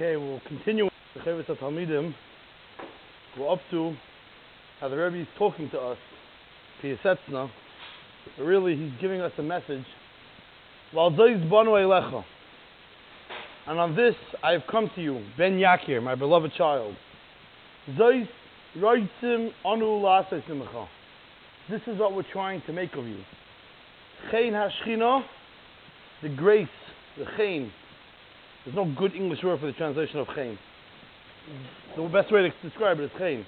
Okay, we'll continue the Chevet Talmidim. We're up to how the Rebbe is talking to us, Piyasetzna. Really, he's giving us a message. And on this, I have come to you, Ben Yakir, my beloved child. This is what we're trying to make of you. The grace, the chein. There's no good English word for the translation of chein. The best way to describe it is chein.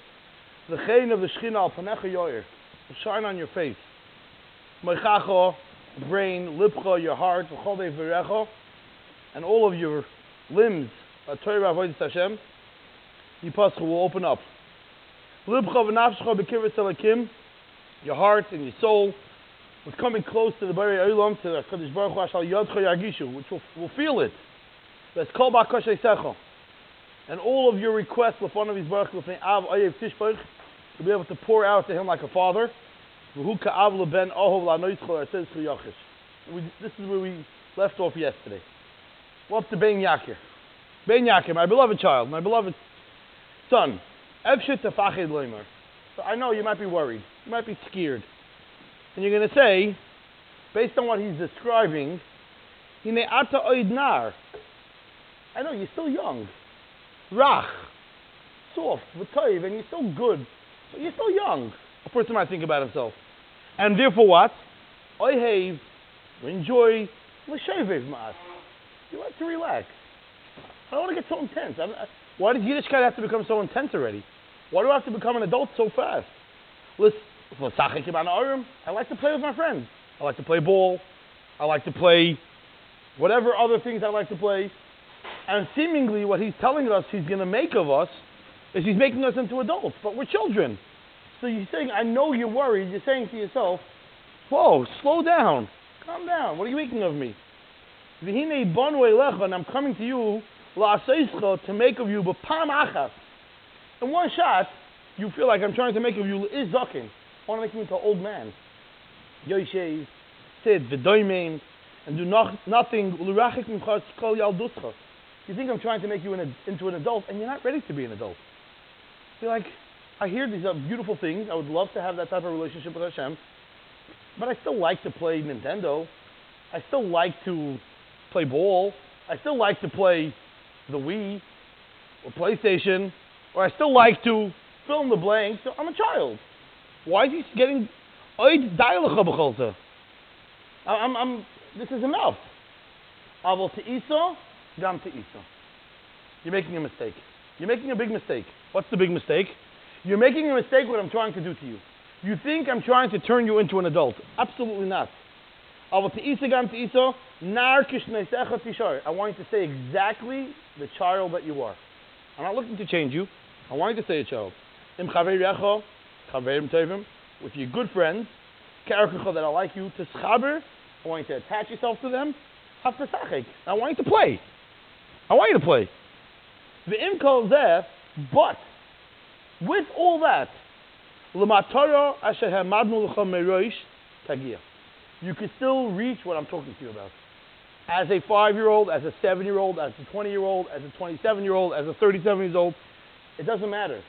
The chein of the shchina al panecha yoyer shine on your face. Moichacho, brain, lipcha, your heart, v'chodei v'recho, and all of your limbs, Torah avodas Hashem, Yipascha will open up. Lipcha v'nafshecha b'kivrus elakim, your heart and your soul, was coming close to the Bari Olam, to the Kadosh Baruch Hu, which will, will feel it. And all of your requests, to be able to pour out to Him like a father. This is where we left off yesterday. Up to Ben Yakir. Ben Yakir, my beloved child, my beloved son. So I know you might be worried. You might be scared. And you're going to say, based on what he's describing, Hine ata oid nar. I know, you're still young. Rach. Soft, v'toiv, and you're still good. But you're still young. A person might think about himself. And therefore what? Oihev, enjoy, l'shevev ma'as. You like to relax. I don't want to get so intense. I'm, I, why does Yiddishkeit have to become so intense already? Why do I have to become an adult so fast? Listen, I like to play with my friends. I like to play ball. I like to play whatever other things I like to play. And seemingly, what he's telling us he's going to make of us is he's making us into adults, but we're children. So you're saying, I know you're worried. You're saying to yourself, Whoa, slow down. Calm down. What are you making of me? V'hinei banu elecha, and I'm coming to you, la'aseischa, to make of you, b'pam achas. In one shot, you feel like I'm trying to make of you is zakin. I want to make you into an old man. Yoishev, sit, v'doimein, and do no, nothing. L'rachik mimcha kol yalduscha. You think I'm trying to make you an, into an adult, and you're not ready to be an adult. You're like, I hear these are beautiful things. I would love to have that type of relationship with Hashem, but I still like to play Nintendo. I still like to play ball. I still like to play the Wii or PlayStation, or I still like to fill in the blanks. So I'm a child. Why is he getting oid b'cholta? I'm, I'm, this is enough. Aval to Esau, to. You're making a mistake. You're making a big mistake. What's the big mistake? You're making a mistake what I'm trying to do to you. You think I'm trying to turn you into an adult. Absolutely not. I want you to say exactly the child that you are. I'm not looking to change you. I want you to say a child. With your good friends, that I like you, to I want you to attach yourself to them. I want you to play. I want you to play. The imkol there, but with all that. You can still reach what I'm talking to you about. As a five-year-old, as a seven-year-old, as a 20-year-old, as a 27-year-old, as a 37 years old, it doesn't matter.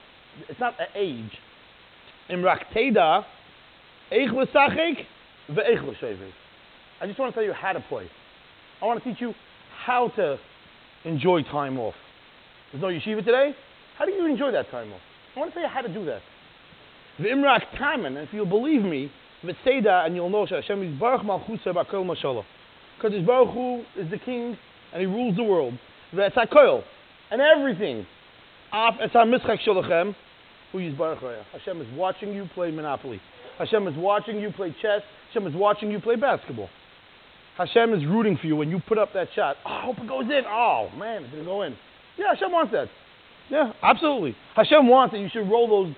It's not an age. Imrak teda, eich. I just want to tell you how to play. I want to teach you how to enjoy time off. There's no yeshiva today? How do you enjoy that time off? I want to tell you how to do that. The Imrak Taman, and if you'll believe me, V'tzeda, and you'll know Hashem is Baruch Malchusa Bakol Mashallah. Because Baruch Hu is the king, and he rules the world. V'etzakoil, and everything. Af etzah mischak sholachem, who is Baruch Raya. Hashem is watching you play Monopoly. Hashem is watching you play chess. Hashem is watching you play basketball. Hashem is rooting for you when you put up that shot. Oh, I hope it goes in. Oh, man, going to go in. Yeah, Hashem wants that. Yeah, absolutely. Hashem wants that you should roll those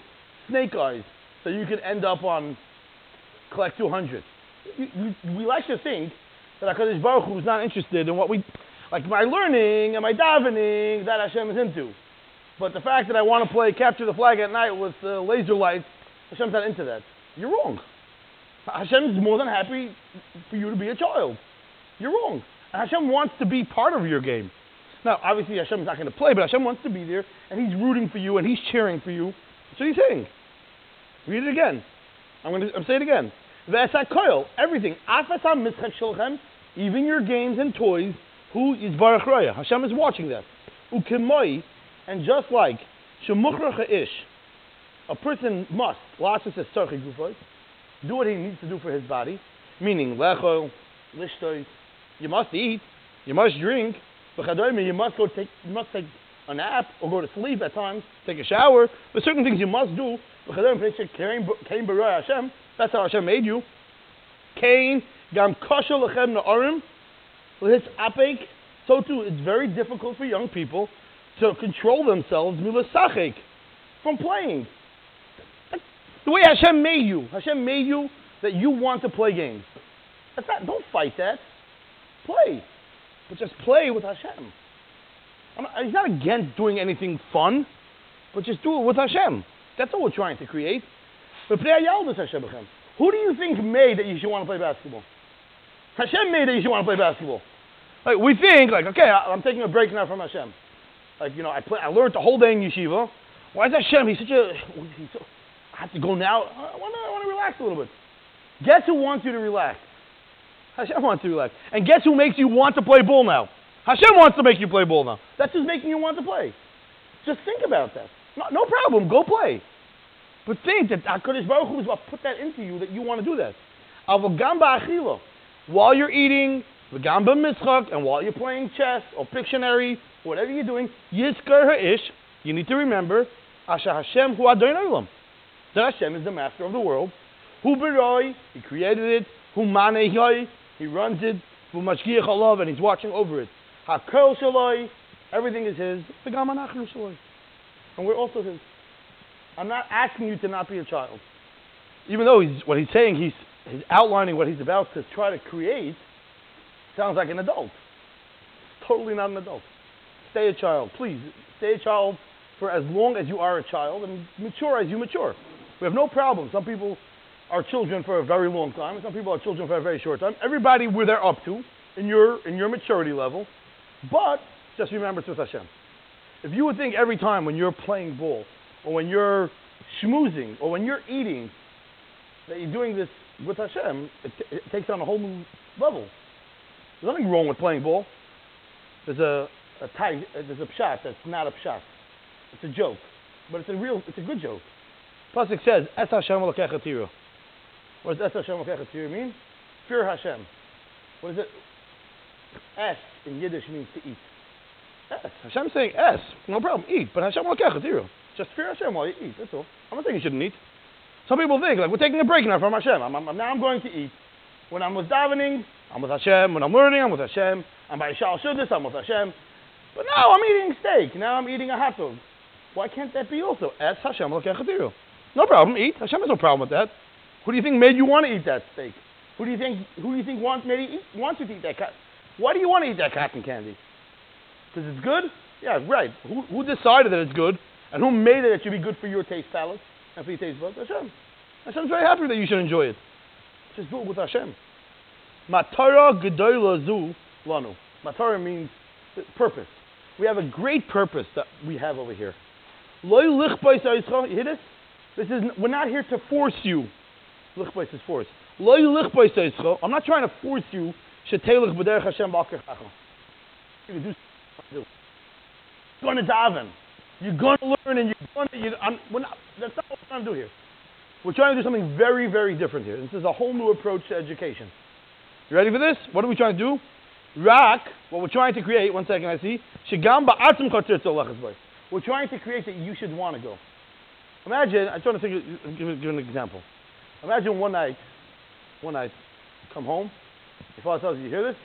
snake eyes so you can end up on collect 200. You, you, we like to think that HaKadosh Baruch Hu is not interested in what we, like my learning and my davening, that Hashem is into. But the fact that I want to play capture the flag at night with uh, laser lights, Hashem's not into that. You're wrong. Hashem is more than happy for you to be a child. You're wrong. And Hashem wants to be part of your game. Now, obviously, Hashem's not going to play, but Hashem wants to be there, and He's rooting for you, and He's cheering for you. So He's saying. Read it again. I'm going to I'm say it again. V'esakoil, everything. Afasam mischek sholchem, even your games and toys. Who is Baruch Raya? Hashem is watching that. Ukemoi, and just like shemuchracha ish, a person must lashes his do what he needs to do for his body, meaning lechol, lishtoy. You must eat, you must drink, you must go take, you must take a nap or go to sleep at times, take a shower. But certain things you must do. That's how Hashem made you. Cain, gam kosher lechem na'arim, his apek. So too, it's very difficult for young people to control themselves milasachik from playing. The way Hashem made you, Hashem made you that you want to play games. That's not, don't fight that. Play. But just play with Hashem. Not, he's not against doing anything fun, but just do it with Hashem. That's all we're trying to create. But Who do you think made that you should want to play basketball? Hashem made that you should want to play basketball. Like we think, like, okay, I'm taking a break now from Hashem. Like, you know, I play, I learned the whole day in yeshiva. Why is Hashem? He's such a. He's so, I have to go now. Uh, I want to. I want to relax a little bit. Guess who wants you to relax? Hashem wants you to relax. And guess who makes you want to play ball now? Hashem wants to make you play ball now. That's who's making you want to play. Just think about that. No, no problem. Go play. But think that HaKadosh Baruch Hu is what put that into you that you want to do that. While you're eating, v'gamba mitzchak, and while you're playing chess or Pictionary, whatever you're doing, yizkar ha'ish, you need to remember, Asha Hashem hu adon olam. That Hashem is the master of the world. Hu beroi, he created it. Hu manehoi, he runs it. Hu mashgiach alav, and he's watching over it. HaKol shaloi, everything is his. V'gam anachnu shaloi. And we're also his. I'm not asking you to not be a child. Even though he's, what he's saying, he's, he's outlining what he's about to try to create, sounds like an adult. Totally not an adult. Stay a child. Please, stay a child for as long as you are a child and mature as you mature. We have no problem. Some people are children for a very long time, and some people are children for a very short time. Everybody where they're up to in your, in your maturity level. But just remember it's with Hashem. If you would think every time when you're playing ball, or when you're schmoozing, or when you're eating, that you're doing this with Hashem, it, t- it takes on a whole new level. There's nothing wrong with playing ball. There's a, a tie, there's a pshat that's not a pshat. It's a joke, but it's a real, it's a good joke. Pasuk says, "Es Hashem tiru." What does Es Hashem tiru mean? Fear Hashem. What is it? Es in Yiddish means to eat. Es. Hashem saying es. No problem. Eat. But Hashem tiru. Just fear Hashem while you eat. That's all. I'm not saying you shouldn't eat. Some people think like we're taking a break now from Hashem. I'm, I'm, now I'm going to eat. When I'm with davening, I'm with Hashem. When I'm learning, I'm with Hashem. I'm by Shal I'm with Hashem. But now I'm eating steak. Now I'm eating a hot dog. Why can't that be also? Es Hashem No problem. Eat. Hashem has no problem with that. Who do you think made you want to eat that steak? Who do you think who do you think wants made you eat, wants you to eat that cat? Why do you want to eat that cotton candy? Because it's good? Yeah, right. Who, who decided that it's good? And who made it that should be good for your taste palate and for your taste buds? Hashem. Hashem's very happy that you should enjoy it. Just do it with Hashem. Matara gedola zu lanu. Matara means purpose. We have a great purpose that we have over here. Loy lichbais You hear this? This is we're not here to force you. Lichbais is force. Lichbais I'm not trying to force you. Shetelech b'derech Hashem You do. You're going to daven. You're going to learn, and you're going to. You, I'm, we're not, that's not what we're trying to do here. We're trying to do something very, very different here. This is a whole new approach to education. You ready for this? What are we trying to do? Rak, what we're trying to create, one second I see, We're trying to create that you should want to go. Imagine, I'm trying to think, give, give an example. Imagine one night, one night, come home, your father tells you, you hear this?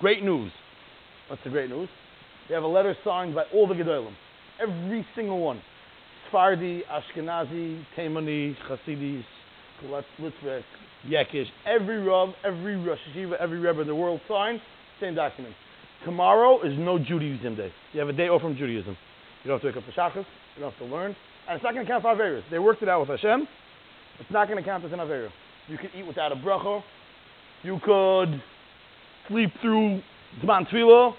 Great news. What's the great news? You have a letter signed by all the Gedolim. Every single one. Sfardi, Ashkenazi, Taimani, Hasidis, Litvek, Yekish, every Rav, every Rosh Yeshiva, every Rebbe in the world signed, same document. Tomorrow is no Judaism day. You have a day off from Judaism. You don't have to wake up for Shachas, you don't have to learn, and it's not going to count for Averis. They worked it out with Hashem. It's not going to count as an Averis. You could eat without a bracha. You could sleep through Zman Tefillah.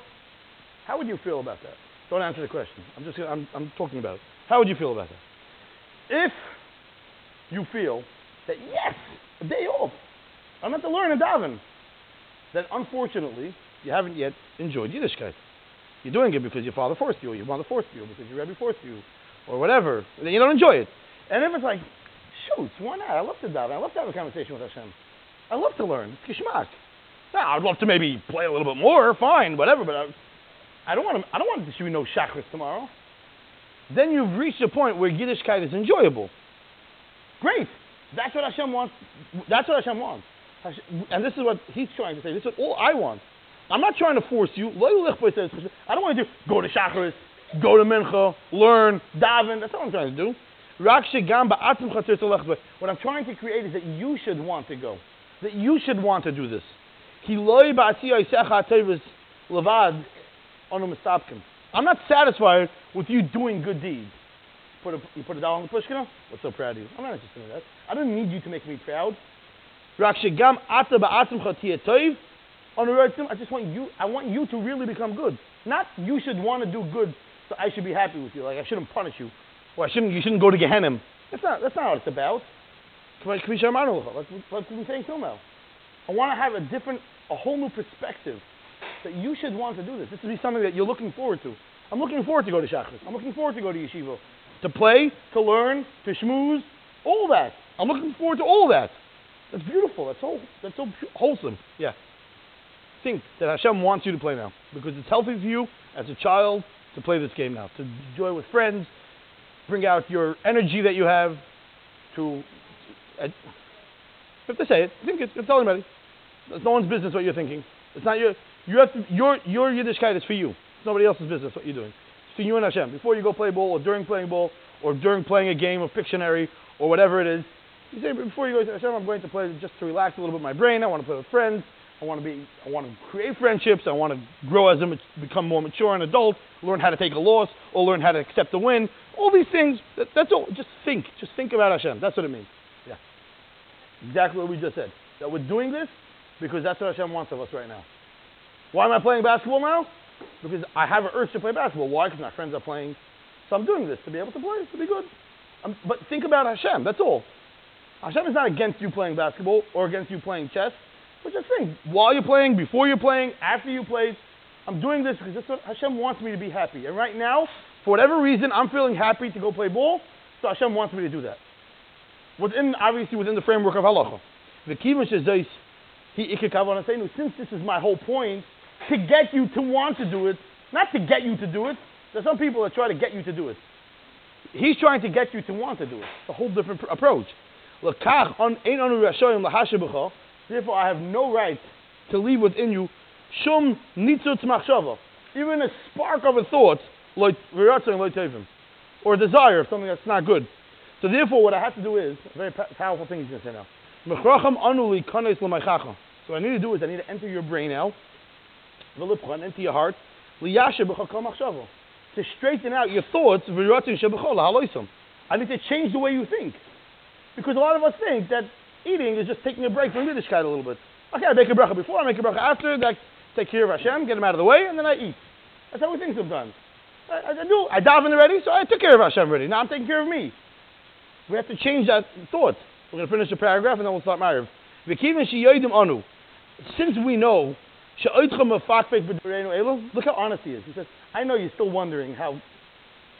How would you feel about that? Don't answer the question. I'm just gonna, I'm, I'm talking about it. How would you feel about that? If you feel that yes, a day off, I'm not to learn a daven, then unfortunately you haven't yet enjoyed Yiddishkeit. You're doing it because your father forced you, or your mother forced you, because your Rebbe forced you, or whatever. Then you don't enjoy it. And if it's like, shoot, why not? I love to daven. I love to have a conversation with Hashem. I love to learn. It's geschmack. Now, I'd love to maybe play a little bit more, fine, whatever, but I, I don't want to, I don't want to be no Shachris tomorrow. Then you've reached a point where Yiddishkeit is enjoyable. Great. That's what Hashem wants. That's what Hashem wants. And this is what he's trying to say. This is what all I want. I'm not trying to force you. I don't want to do go to Shachris, go to mincha, learn, daven. That's what I'm trying to do. What I'm trying to create is that you should want to go. That you should want to do this. I'm not satisfied with you doing good deeds. Put a, you put a dollar on the pushkina? What's so proud of you? I'm not interested in that. I don't need you to make me proud. I just want you, I want you to really become good. Not you should want to do good, so I should be happy with you. Like I shouldn't punish you. Or I shouldn't, you shouldn't go to Gehenna. That's not, that's not what it's about. Like, like we've been saying till now. I want to have a different, a whole new perspective that you should want to do this. This should be something that you're looking forward to. I'm looking forward to go to Shachris. I'm looking forward to go to Yeshiva. To play, to learn, to schmooze, all that. I'm looking forward to all that. That's beautiful. That's so, that's so wholesome. Yeah. Think that Hashem wants you to play now because it's healthy for you as a child to play this game now, to enjoy with friends, bring out your energy that you have, to. Uh, have to say it. Think it. Tell anybody. It's no one's business what you're thinking. It's not your. You have to. Your your Yiddishkeit is for you. It's nobody else's business what you're doing. It's for you and Hashem. Before you go play ball, or during playing ball, or during playing a game of Pictionary, or whatever it is, you say before you go to Hashem, I'm going to play just to relax a little bit my brain. I want to play with friends. I want to be. I want to create friendships. I want to grow as a become more mature and adult. Learn how to take a loss, or learn how to accept a win. All these things. That, that's all. Just think. Just think about Hashem. That's what it means. Yeah. Exactly what we just said. That we're doing this because that's what Hashem wants of us right now. Why am I playing basketball now? Because I have an urge to play basketball. Why? Because my friends are playing. So I'm doing this to be able to play, to be good. Um, but think about Hashem. That's all. Hashem is not against you playing basketball or against you playing chess. But just think, while you're playing, before you're playing, after you play, I'm doing this because that's what Hashem wants me to be happy. And right now, for whatever reason, I'm feeling happy to go play ball, so Hashem wants me to do that. Within, obviously, within the framework of halacha. The kivun says, since this is my whole point, to get you to want to do it, not to get you to do it. There's some people that try to get you to do it. He's trying to get you to want to do it. It's a whole different pr- approach. Therefore, I have no right to leave within you shum nitzutz machshava, even a spark of a thought, like or a desire of something that's not good. So therefore, what I have to do is a very powerful thing he's going to say now. So what I need to do is I need to enter your brain now, into your heart, to straighten out your thoughts. I need to change the way you think. Because a lot of us think that eating is just taking a break from Yiddishkeit a little bit. Okay, I make a bracha before, I make a bracha after, that take care of Hashem, get him out of the way, and then I eat. That's how we think sometimes. I, I, I do. I daven already, so I took care of Hashem already. Now I'm taking care of me. We have to change that thought. We're going to finish the paragraph and then we'll start Mariv. Since we know, look how honest he is. He says, I know you're still wondering how,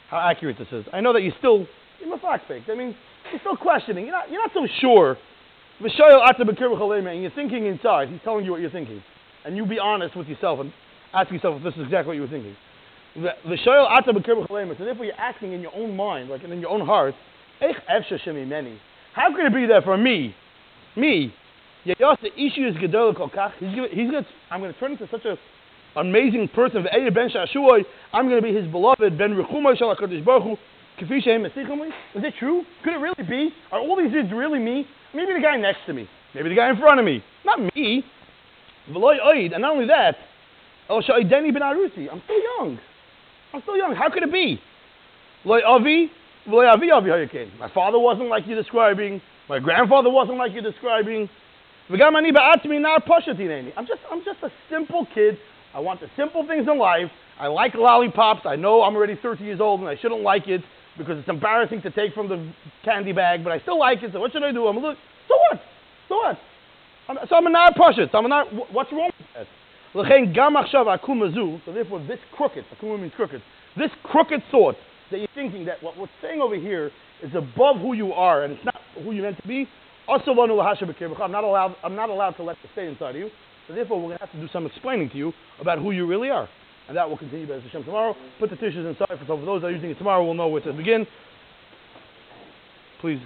how accurate this is. I know that you're still, you're I mean, you're still questioning. You're not, you're not so sure and you're thinking inside, he's telling you what you're thinking. And you be honest with yourself and ask yourself if this is exactly what you were thinking. So therefore you're asking in your own mind, like in your own heart, how could it be that for me, me, he's gonna, he's gonna, I'm going to turn into such an amazing person. ben I'm going to be his beloved. Ben is it true? Could it really be? Are all these dudes really me? Maybe the guy next to me. Maybe the guy in front of me. Not me. And not only that, I'm still young. I'm still young. How could it be? My father wasn't like you're describing. My grandfather wasn't like you're describing. I'm just, I'm just a simple kid. I want the simple things in life. I like lollipops. I know I'm already 30 years old and I shouldn't like it because it's embarrassing to take from the candy bag, but I still like it. So what should I do? I'm a little, so what? So what? I'm, so I'm not push So I'm not. What's wrong with that? So therefore, this crooked. Akuma means crooked. This crooked thought that you're thinking that what we're saying over here is above who you are and it's not who you're meant to be. Also, I'm not allowed. I'm not allowed to let it stay inside of you. So therefore, we're going to have to do some explaining to you about who you really are. And that will continue Bez Hashem tomorrow. Put the tissues inside. For those that are using it tomorrow, we'll know where to begin. Please.